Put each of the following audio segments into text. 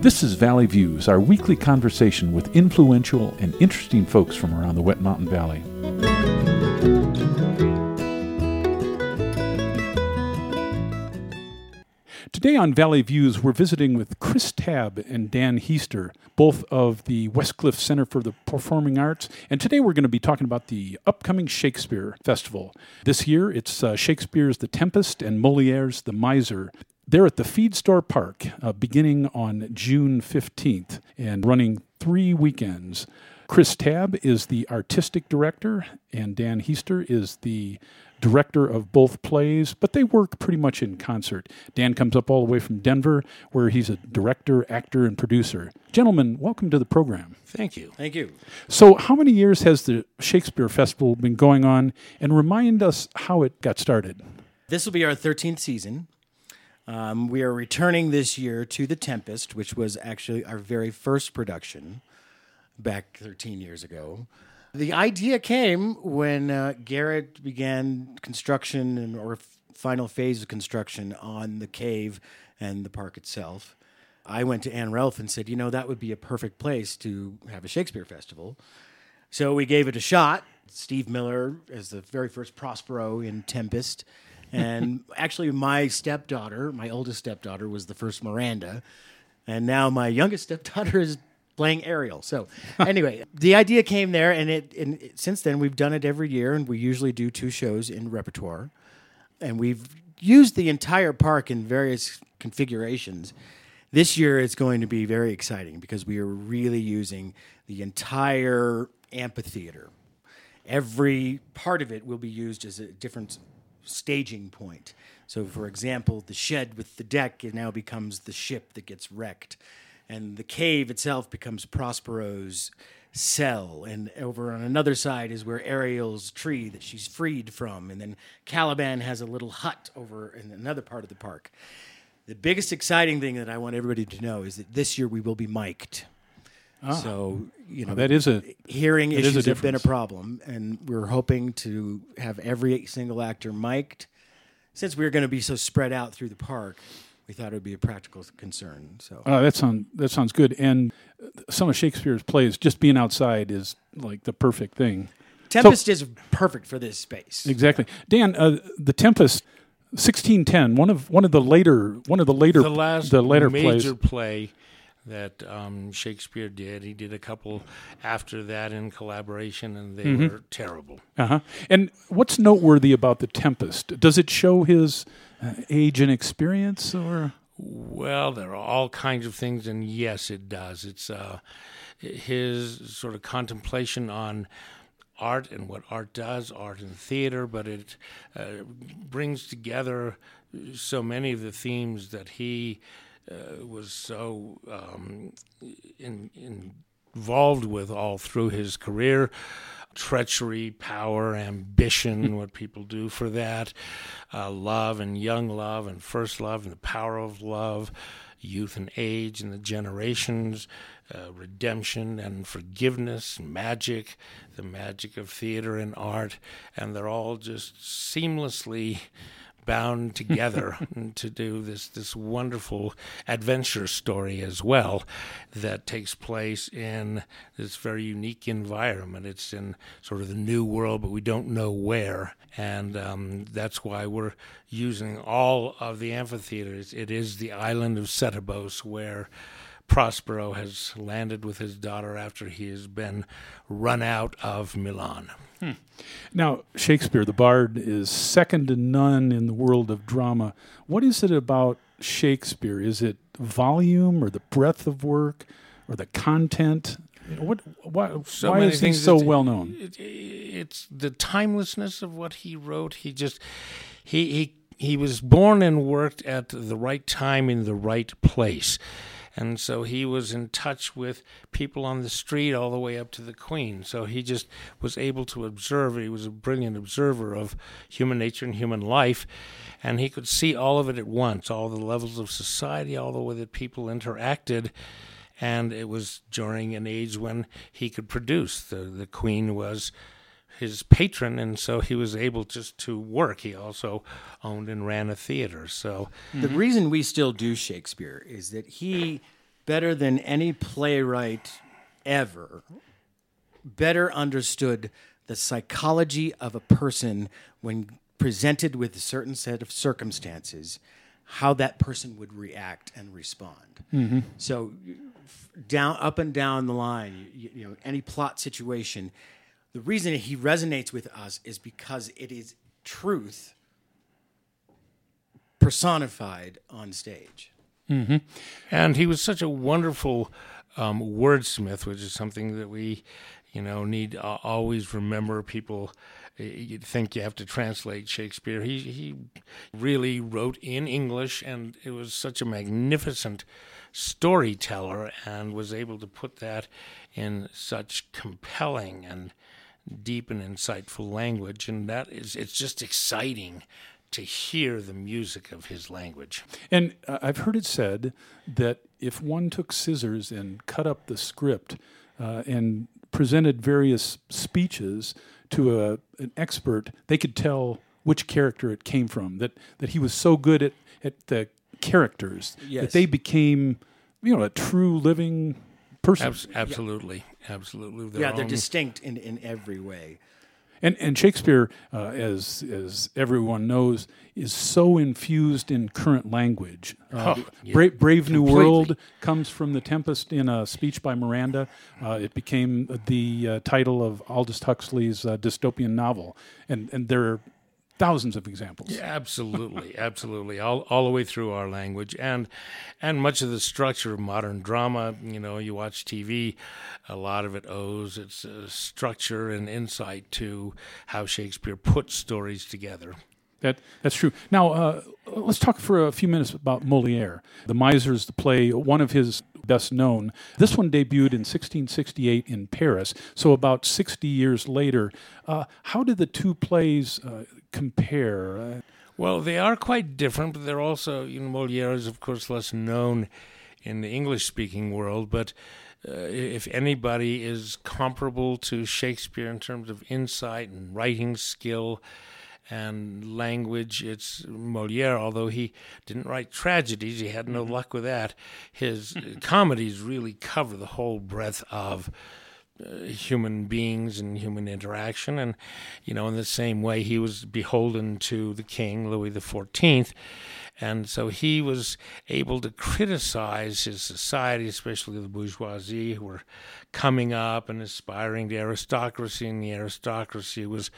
This is Valley Views, our weekly conversation with influential and interesting folks from around the Wet Mountain Valley. Today on Valley Views, we're visiting with Chris Tabb and Dan Heister, both of the Westcliffe Center for the Performing Arts. And today we're going to be talking about the upcoming Shakespeare Festival. This year, it's uh, Shakespeare's The Tempest and Moliere's The Miser. They're at the Feed Store Park uh, beginning on June 15th and running three weekends. Chris Tabb is the artistic director, and Dan Heister is the director of both plays, but they work pretty much in concert. Dan comes up all the way from Denver, where he's a director, actor, and producer. Gentlemen, welcome to the program. Thank you. Thank you. So, how many years has the Shakespeare Festival been going on? And remind us how it got started. This will be our 13th season. Um, we are returning this year to The Tempest, which was actually our very first production back 13 years ago. The idea came when uh, Garrett began construction and, or final phase of construction on the cave and the park itself. I went to Ann Ralph and said, you know, that would be a perfect place to have a Shakespeare festival. So we gave it a shot. Steve Miller as the very first Prospero in Tempest. And actually, my stepdaughter, my oldest stepdaughter, was the first Miranda. And now my youngest stepdaughter is playing Ariel. So, anyway, the idea came there, and it. And it, since then, we've done it every year, and we usually do two shows in repertoire, and we've used the entire park in various configurations. This year, it's going to be very exciting because we are really using the entire amphitheater. Every part of it will be used as a different staging point. So, for example, the shed with the deck it now becomes the ship that gets wrecked and the cave itself becomes Prospero's cell, and over on another side is where Ariel's tree that she's freed from, and then Caliban has a little hut over in another part of the park. The biggest exciting thing that I want everybody to know is that this year we will be mic'd. Ah. So you know that is a hearing that is a issues have been a problem, and we're hoping to have every single actor mic'd. Since we're going to be so spread out through the park, we thought it would be a practical concern. So Uh, that sound that sounds good. And some of Shakespeare's plays, just being outside is like the perfect thing. Tempest is perfect for this space. Exactly, Dan. Uh, the Tempest, sixteen ten. One of one of the later one of the later The last the later major plays. play that um, Shakespeare did, he did a couple after that in collaboration, and they Mm-hmm. were terrible. Uh-huh. And what's noteworthy about the Tempest? Does it show his uh, age and experience, or Well, there are all kinds of things, and yes, it does. It's uh, his sort of contemplation on art and what art does, art and theater, but it uh, brings together so many of the themes that he uh, was so um, in, involved with all through his career. Treachery, power, ambition, what people do for that, uh, love and young love and first love and the power of love, youth and age and the generations, uh, redemption and forgiveness, magic, the magic of theater and art, and they're all just seamlessly bound together to do this this wonderful adventure story as well that takes place in this very unique environment. It's in sort of the new world, but we don't know where, and um, that's why we're using all of the amphitheaters. It is the island of Setebos where. Prospero has landed with his daughter after he has been run out of Milan. Hmm. now Shakespeare, the Bard, is second to none in the world of drama. What is it about Shakespeare? Is it volume, or the breadth of work, or the content? What? Why, so why is he so well known? It, it's the timelessness of what he wrote. He just he he he was born and worked at the right time in the right place. And so he was in touch with people on the street all the way up to the queen. So he just was able to observe. He was a brilliant observer of human nature and human life. And he could see all of it at once, all the levels of society, all the way that people interacted and it was during an age when he could produce. The the queen was his patron, and so he was able just to work. He also owned and ran a theater. So The mm-hmm. reason we still do Shakespeare is that he better than any playwright ever, better understood the psychology of a person when presented with a certain set of circumstances, how that person would react and respond. Mm-hmm. So, down, up and down the line, you, you know, any plot situation, the reason he resonates with us is because it is truth personified on stage. And he was such a wonderful um, wordsmith, which is something that we, you know, need to always remember. People uh, you think you have to translate Shakespeare. He he really wrote in English, and it was such a magnificent storyteller, and was able to put that in such compelling and deep and insightful language. And that is, it's just exciting to hear the music of his language. And uh, I've heard it said that if one took scissors and cut up the script uh, and presented various speeches to a, an expert, they could tell which character it came from. That that he was so good at, at the characters that they became, you know, a true living person. Abs- absolutely, absolutely. Their Yeah, they're own- distinct in, in every way. And and Shakespeare, uh, as as everyone knows, is so infused in current language. Uh, Oh, yeah, Bra- Brave New completely. World comes from The Tempest in a speech by Miranda. Uh, it became the uh, title of Aldous Huxley's uh, dystopian novel, and and there are thousands of examples. Yeah, absolutely, absolutely, all all the way through our language, and and much of the structure of modern drama. You know, you watch TV, a lot of it owes its uh, structure and insight to how Shakespeare put stories together. That that's true. Now uh, let's talk for a few minutes about Moliere. The Misers, the play, one of his best known. This one debuted in 1668 in Paris. So about 60 years later, uh, how did the two plays uh, compare? Uh, Well, they are quite different, but they're also, you know, Moliere is, of course, less known in the English speaking world. But uh, if anybody is comparable to Shakespeare in terms of insight and writing skill and language, it's Moliere, although he didn't write tragedies, he had no luck with that. His uh, comedies really cover the whole breadth of human beings and human interaction. And, you know, in the same way, he was beholden to the king, Louis XIV. And so he was able to criticize his society, especially the bourgeoisie, who were coming up and aspiring to aristocracy, and the aristocracy was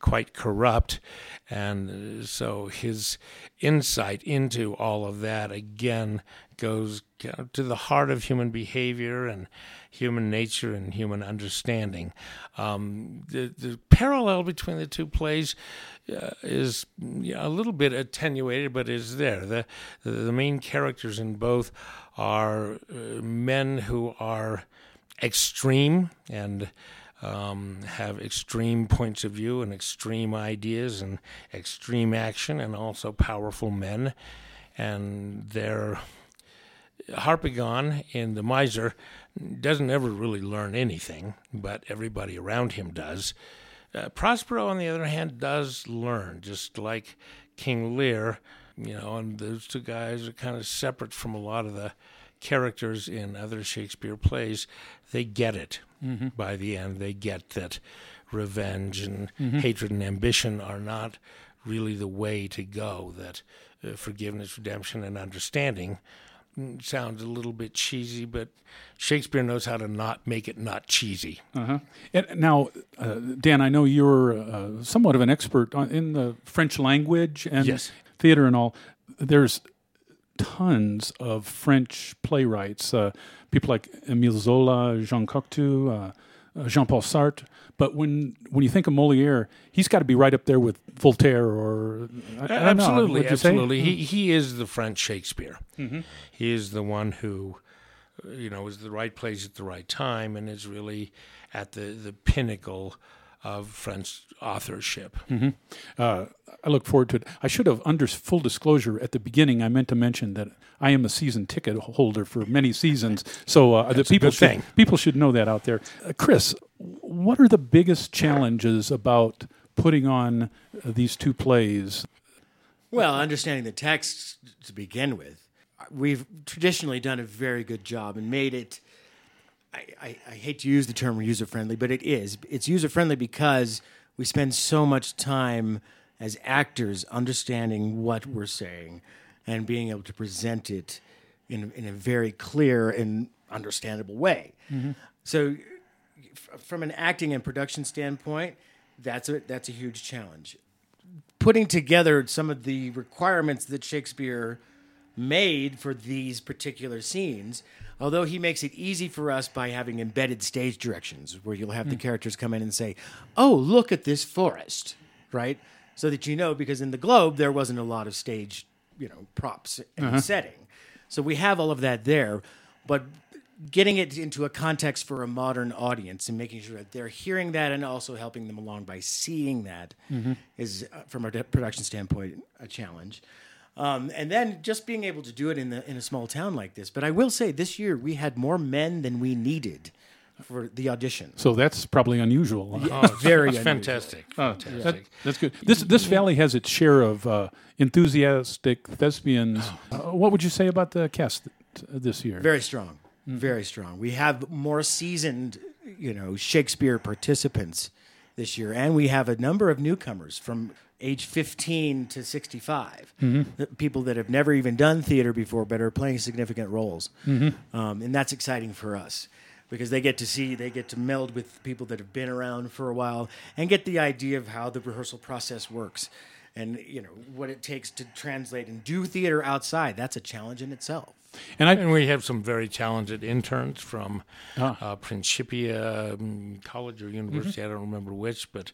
quite corrupt. And uh, so his insight into all of that, again, goes to the heart of human behavior and human nature and human understanding. Um, the, the parallel between the two plays uh, is a little bit attenuated, but is there. The, the main characters in both are uh, men who are extreme and um, have extreme points of view and extreme ideas and extreme action, and also powerful men. And they're Harpagon in The Miser doesn't ever really learn anything, but everybody around him does. Uh, Prospero, on the other hand, does learn, just like King Lear, you know, and those two guys are kind of separate from a lot of the characters in other Shakespeare plays. They get it by the end. They get that revenge and hatred and ambition are not really the way to go, that uh, forgiveness, redemption, and understanding sounds a little bit cheesy, but Shakespeare knows how to not make it not cheesy. uh-huh. And now, uh, Dan, I know you're uh, somewhat of an expert on, in the French language and Yes. theater and all. There's tons of French playwrights, uh, people like Émile Zola, Jean Cocteau, uh, uh, Jean-Paul Sartre. But when when you think of Moliere, he's got to be right up there with Voltaire or I, I absolutely, say? absolutely. He he is the French Shakespeare. He is the one who, uh, you know, is the right place at the right time, and is really at the the pinnacle of French authorship. Uh, I look forward to it. I should have, under full disclosure, at the beginning, I meant to mention that I am a season ticket holder for many seasons, so uh, the people good should people should know that out there. Uh, Chris, what are the biggest challenges about putting on uh, these two plays? Well, understanding the text to begin with. we've traditionally done a very good job and made it. I, I, I hate to use the term user friendly, but it is. It's user friendly because we spend so much time as actors understanding what we're saying and being able to present it in, in a very clear and understandable way. Mm-hmm. So, f- from an acting and production standpoint, that's a that's a huge challenge. Putting together some of the requirements that Shakespeare made for these particular scenes, although he makes it easy for us by having embedded stage directions where you'll have the hmm. characters come in and say, "Oh, look at this forest," right? So that you know because in the Globe there wasn't a lot of stage, you know, props and uh-huh. setting. So we have all of that there, but getting it into a context for a modern audience and making sure that they're hearing that and also helping them along by seeing that mm-hmm. is, uh, from a production standpoint, a challenge. Um, and then just being able to do it in the in a small town like this. But I will say, this year we had more men than we needed for the audition. So that's probably unusual. huh? Oh, Very it's unusual. fantastic. Oh, fantastic. that- that's good. This this valley has its share of uh, enthusiastic thespians. Uh, what would you say about the cast th- this year? Very strong, very strong. We have more seasoned, you know, Shakespeare participants this year, and we have a number of newcomers from age 15 to 65. The People that have never even done theater before, but are playing significant roles, um, and that's exciting for us. Because they get to see, they get to meld with people that have been around for a while, and get the idea of how the rehearsal process works, and you know what it takes to translate and do theater outside. That's a challenge in itself. and I And we have some very talented interns from Ah. uh, Principia um, College or University. I don't remember which, but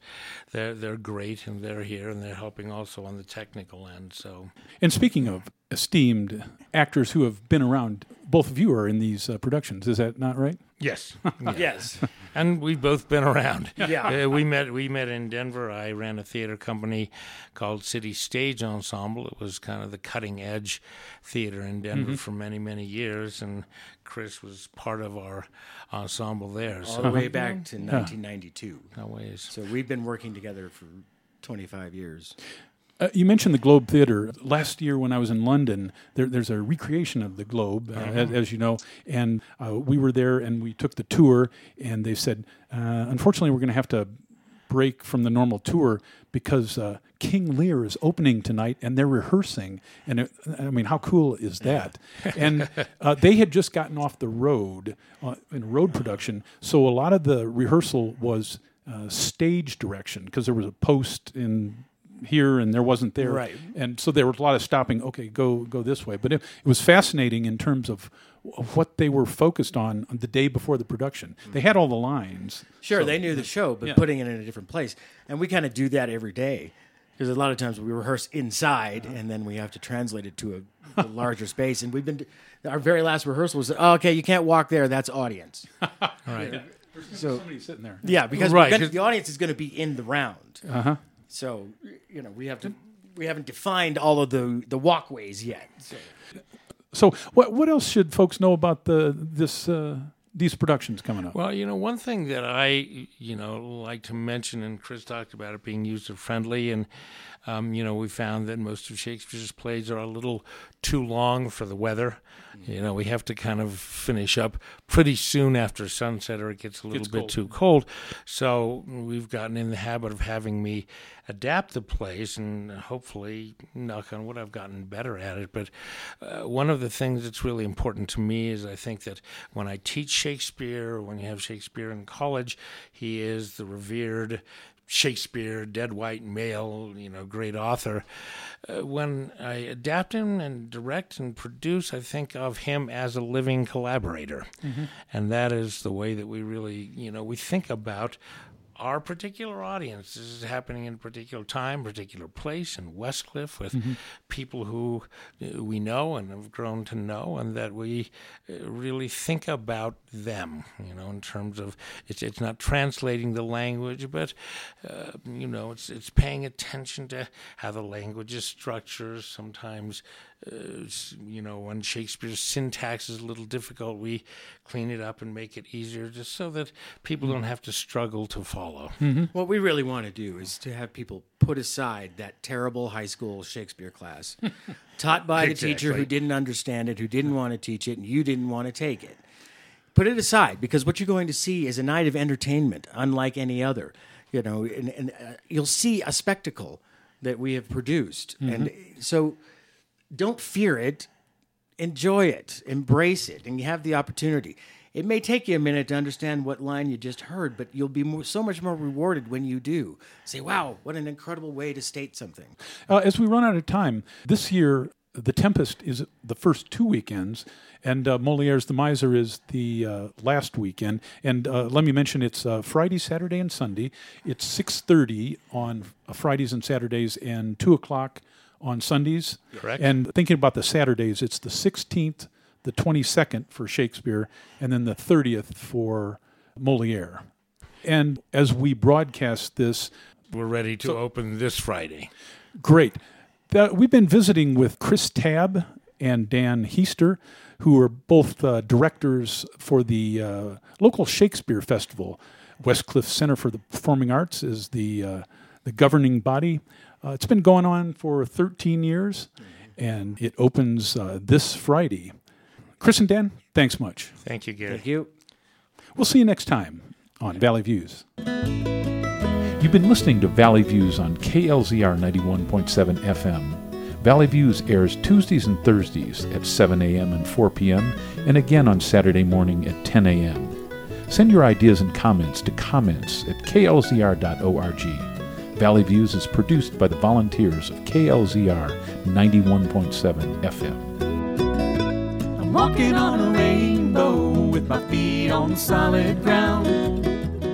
they're they're great and they're here and they're helping also on the technical end. So and speaking of esteemed actors who have been around, both of you are in these uh, productions. Is that not right? Yes, Yes. and we've both been around. Yeah. Uh, we met we met in Denver. I ran a theater company called City Stage Ensemble. It was kind of the cutting edge theater in Denver for many many years, and Chris was part of our ensemble there. all So the way back to 1992. no ways. So we've been working together for 25 years. Uh, you mentioned the Globe Theater. Last year, when I was in London, there, there's a recreation of the Globe, uh, as, as you know, and uh, we were there and we took the tour. And they said, uh, unfortunately, we're going to have to break from the normal tour because uh, King Lear is opening tonight and they're rehearsing. And it, I mean, how cool is that? and uh, they had just gotten off the road uh, in road production, so a lot of the rehearsal was uh, stage direction because there was a post in here and there wasn't there Right. and so there was a lot of stopping okay go go this way but it, it was fascinating in terms of of what they were focused on on the day before the production they had all the lines Sure, So- they knew the show, but Yeah. putting it in a different place. And we kind of do that every day. Because a lot of times we rehearse inside and then we have to translate it to a, a larger space. And we've been, our very last rehearsal was, oh, okay, you can't walk there, that's audience. Right. So, somebody sitting there yeah, because Right, 'cause- the audience is going to be in the round. uh-huh So, you know, we have to, we haven't defined all of the, the walkways yet. So. so what what else should folks know about the this uh, these productions coming up Well, you know, one thing that I, you know, like to mention, and Chris talked about it being user friendly, and um, you know, we found that most of Shakespeare's plays are a little too long for the weather. You know, we have to kind of finish up pretty soon after sunset, or it gets a little Gets bit cold. too cold. So we've gotten in the habit of having me adapt the plays, and hopefully, knock on wood, I've gotten better at it. But uh, one of the things that's really important to me is I think that when I teach Shakespeare, or when you have Shakespeare in college, he is the revered Shakespeare, dead white male, you know, great author. Uh, when I adapt him and direct and produce, I think of him as a living collaborator. And that is the way that we really, you know, we think about our particular audience. This is happening in a particular time, particular place in Westcliffe with people who uh, we know and have grown to know, and that we uh, really think about them. You know, in terms of it's it's not translating the language, but uh, you know, it's it's paying attention to how the language is structured. Sometimes. Uh, you know, when Shakespeare's syntax is a little difficult, we clean it up and make it easier, just so that people don't have to struggle to follow. follow. What we really want to do is to have people put aside that terrible high school Shakespeare class taught by the teacher who didn't understand it, who didn't want to teach it, and you didn't want to take it. Put it aside because what you're going to see is a night of entertainment unlike any other. You know, and, and uh, you'll see a spectacle that we have produced. And so don't fear it, enjoy it, embrace it, and you have the opportunity. It may take you a minute to understand what line you just heard, but you'll be more, so much more rewarded when you do. Say, wow, what an incredible way to state something. Uh, as we run out of time, this year, The Tempest is the first two weekends, and uh, Moliere's The Miser is the uh, last weekend. And uh, let me mention it's uh, Friday, Saturday, and Sunday. It's 6.30 on Fridays and Saturdays and 2 o'clock on Sundays. Correct. And thinking about the Saturdays, it's the 16th, the 22nd for Shakespeare, and then the 30th for Moliere. And as we broadcast this, We're ready to open this Friday. Great. That, we've been visiting with Chris Tabb and Dan Heister, who are both uh, directors for the uh, local Shakespeare Festival. Westcliffe Center for the Performing Arts is the uh, the governing body. Uh, it's been going on for 13 years, and it opens uh, this Friday. Chris and Dan, thanks much. Thank you, Gary. Thank you. We'll see you next time on Valley Views. You've been listening to Valley Views on KLZR 91.7 FM. Valley Views airs Tuesdays and Thursdays at 7 a.m. and 4 p.m., and again on Saturday morning at 10 a.m. Send your ideas and comments to comments at klzr.org. Valley Views is produced by the volunteers of KLZR 91.7 FM. I'm walking on a rainbow with my feet on solid ground.